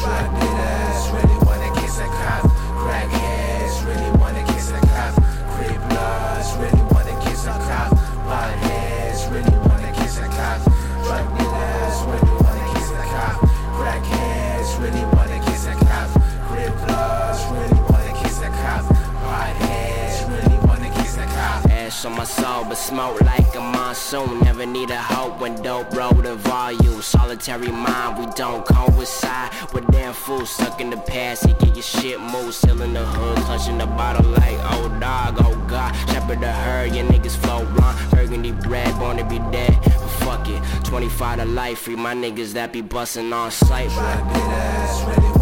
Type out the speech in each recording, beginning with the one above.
Drug cop. On my soul, but smoke like a monsoon. Never need a hope when dope roll the volume. Solitary mind, we don't coincide. We're damn fools stuck in the past. He get your shit moved, still in the hood, clutching the bottle like old dog. Oh god, shepherd the herd, your niggas flow wrong. Burgundy bread, born to be dead. But fuck it, 25 to life, free my niggas that be busting on sight. Drug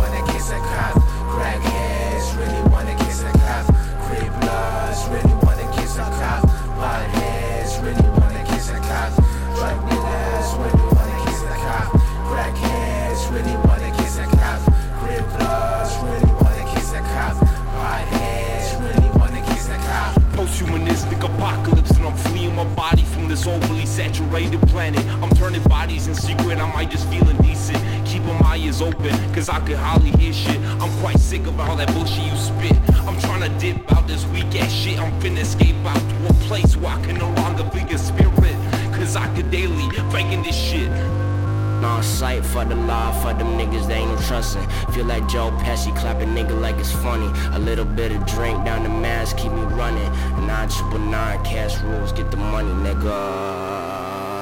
really wanna kiss a cop. Crip bloods really wanna kiss a cop. Bondheads really wanna kiss a cop. Post-humanistic apocalypse and I'm fleeing my body from this overly saturated planet. I'm turning bodies in secret, I might just feel indecent. Keeping my ears open, cause I could hardly hear shit. I'm quite sick of all that bullshit you spit. I'm trying to dip out this weak ass shit. I'm finna escape out to a place where I can no longer be a spirit. Cause I could daily faking this shit On sight for the law, for them niggas they ain't trusting. Feel like Joe Pesci clapping nigga like it's funny. A little bit of drink down the mask keep me running. Nine triple nine cash rules, get the money, nigga.